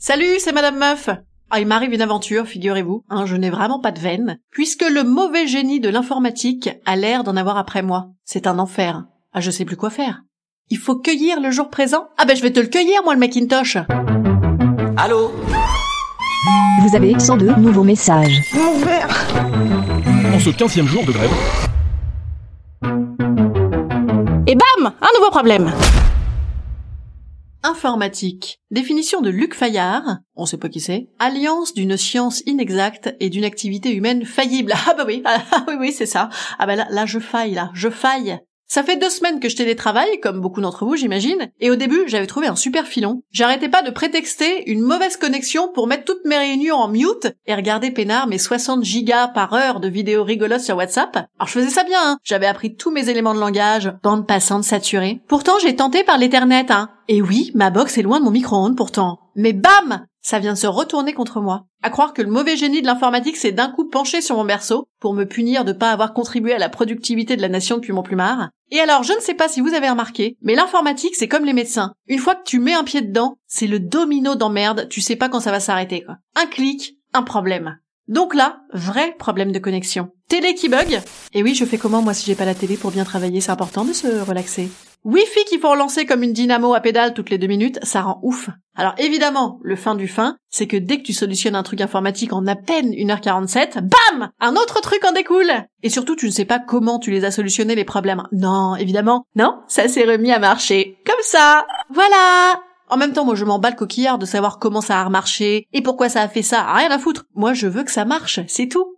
Salut, c'est Madame Meuf. Ah, il m'arrive une aventure, figurez-vous. Hein, je n'ai vraiment pas de veine, puisque le mauvais génie de l'informatique a l'air d'en avoir après moi. C'est un enfer. Ah, je sais plus quoi faire. Il faut cueillir le jour présent? Ah ben, je vais te le cueillir, moi, le Macintosh. Allô? Vous avez 102 nouveaux messages. En ce 15 jour de grève, Et bam Un nouveau problème Informatique. Définition de Luc Fayard, on sait pas qui c'est. Alliance d'une science inexacte et d'une activité humaine faillible. Ah bah oui, ah, oui, oui, c'est ça. Ah bah là, là, je faille, là, je faille. Ça fait deux semaines que je télétravaille, comme beaucoup d'entre vous, j'imagine, et au début, j'avais trouvé un super filon. J'arrêtais pas de prétexter une mauvaise connexion pour mettre toutes mes réunions en mute et regarder peinard mes 60 gigas par heure de vidéos rigolotes sur WhatsApp. Alors je faisais ça bien, hein. J'avais appris tous mes éléments de langage, bande passante saturée. Pourtant, j'ai tenté par l'Ethernet, hein. Et oui, ma box est loin de mon micro-ondes pourtant. Mais bam ça vient de se retourner contre moi. À croire que le mauvais génie de l'informatique s'est d'un coup penché sur mon berceau pour me punir de pas avoir contribué à la productivité de la nation depuis mon plumard. Et alors, je ne sais pas si vous avez remarqué, mais l'informatique, c'est comme les médecins. Une fois que tu mets un pied dedans, c'est le domino d'emmerde, tu sais pas quand ça va s'arrêter, quoi. Un clic, un problème. Donc là, vrai problème de connexion. Télé qui bug. Et oui, je fais comment moi si j'ai pas la télé pour bien travailler, c'est important de se relaxer. Wi-Fi qu'il faut relancer comme une dynamo à pédale toutes les deux minutes, ça rend ouf. Alors évidemment, le fin du fin, c'est que dès que tu solutionnes un truc informatique en à peine 1h47, bam Un autre truc en découle Et surtout, tu ne sais pas comment tu les as solutionnés les problèmes. Non, évidemment, non, ça s'est remis à marcher. Comme ça Voilà en même temps, moi, je m'en bats le coquillard de savoir comment ça a remarché et pourquoi ça a fait ça. Rien à foutre. Moi, je veux que ça marche, c'est tout.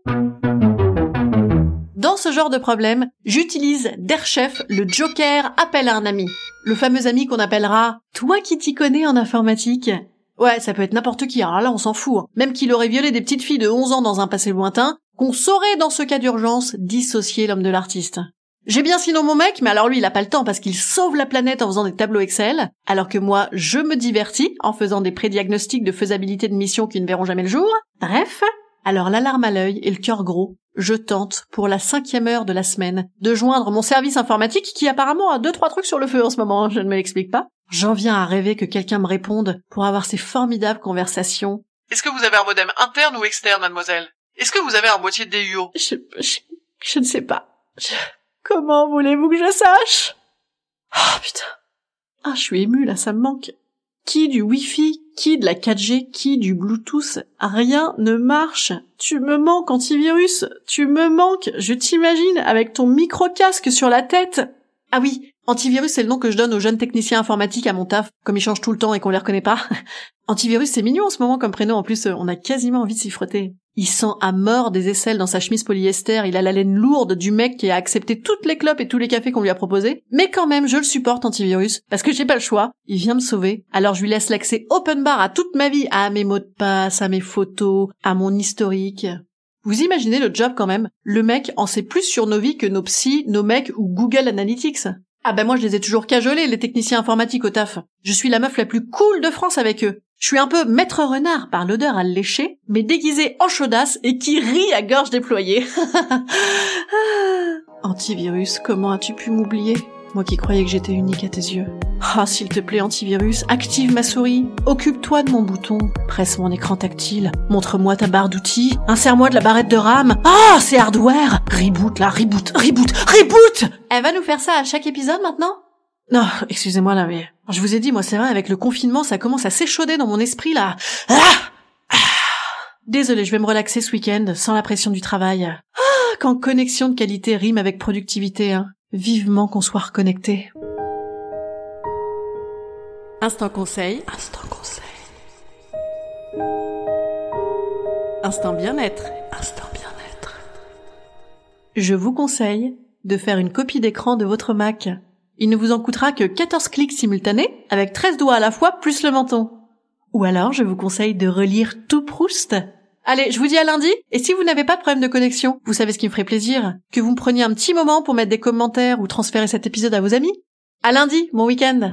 Ce genre de problème, j'utilise d'Airchef le joker appel à un ami. Le fameux ami qu'on appellera toi qui t'y connais en informatique. Ouais, ça peut être n'importe qui, alors là on s'en fout. hein. Même qu'il aurait violé des petites filles de 11 ans dans un passé lointain, qu'on saurait dans ce cas d'urgence dissocier l'homme de l'artiste. J'ai bien sinon mon mec, mais alors lui il a pas le temps parce qu'il sauve la planète en faisant des tableaux Excel, alors que moi je me divertis en faisant des prédiagnostics de faisabilité de missions qui ne verront jamais le jour. Bref, alors l'alarme à l'œil et le cœur gros, je tente, pour la cinquième heure de la semaine, de joindre mon service informatique qui apparemment a deux trois trucs sur le feu en ce moment, je ne me l'explique pas. J'en viens à rêver que quelqu'un me réponde pour avoir ces formidables conversations. Est-ce que vous avez un modem interne ou externe, mademoiselle? Est-ce que vous avez un boîtier DUO Je, je, je ne sais pas. Je- comment voulez-vous que je sache? Oh putain. Ah, je suis émue là, ça me manque. Qui du Wi-Fi, qui de la 4G, qui du Bluetooth, rien ne marche. Tu me manques antivirus, tu me manques, je t'imagine avec ton micro-casque sur la tête. Ah oui, antivirus c'est le nom que je donne aux jeunes techniciens informatiques à mon taf, comme ils changent tout le temps et qu'on les reconnaît pas. antivirus c'est mignon en ce moment comme prénom, en plus euh, on a quasiment envie de s'y frotter. Il sent à mort des aisselles dans sa chemise polyester, il a la laine lourde du mec qui a accepté toutes les clopes et tous les cafés qu'on lui a proposés, mais quand même je le supporte antivirus, parce que j'ai pas le choix, il vient me sauver, alors je lui laisse l'accès open bar à toute ma vie, à mes mots de passe, à mes photos, à mon historique. Vous imaginez le job quand même Le mec en sait plus sur nos vies que nos psys, nos mecs ou Google Analytics. Ah ben moi je les ai toujours cajolés, les techniciens informatiques au taf. Je suis la meuf la plus cool de France avec eux. Je suis un peu maître renard par l'odeur à lécher, mais déguisée en chaudasse et qui rit à gorge déployée. Antivirus, comment as-tu pu m'oublier? Moi qui croyais que j'étais unique à tes yeux. Ah, s'il te plaît, antivirus, active ma souris. Occupe-toi de mon bouton. Presse mon écran tactile. Montre-moi ta barre d'outils. Insère-moi de la barrette de RAM. Ah, c'est hardware Reboot, là, reboot, reboot, reboot Elle va nous faire ça à chaque épisode maintenant? Non, excusez-moi là, mais je vous ai dit, moi c'est vrai, avec le confinement, ça commence à s'échauder dans mon esprit là. Ah Ah Désolée, je vais me relaxer ce week-end, sans la pression du travail. Ah, quand connexion de qualité rime avec productivité, hein. Vivement qu'on soit reconnecté. Instant conseil. Instant conseil. Instant bien-être. Instant bien-être. Je vous conseille de faire une copie d'écran de votre Mac Il ne vous en coûtera que 14 clics simultanés, avec 13 doigts à la fois, plus le menton. Ou alors, je vous conseille de relire tout Proust. Allez, je vous dis à lundi, et si vous n'avez pas de problème de connexion, vous savez ce qui me ferait plaisir Que vous me preniez un petit moment pour mettre des commentaires ou transférer cet épisode à vos amis. À lundi, bon week-end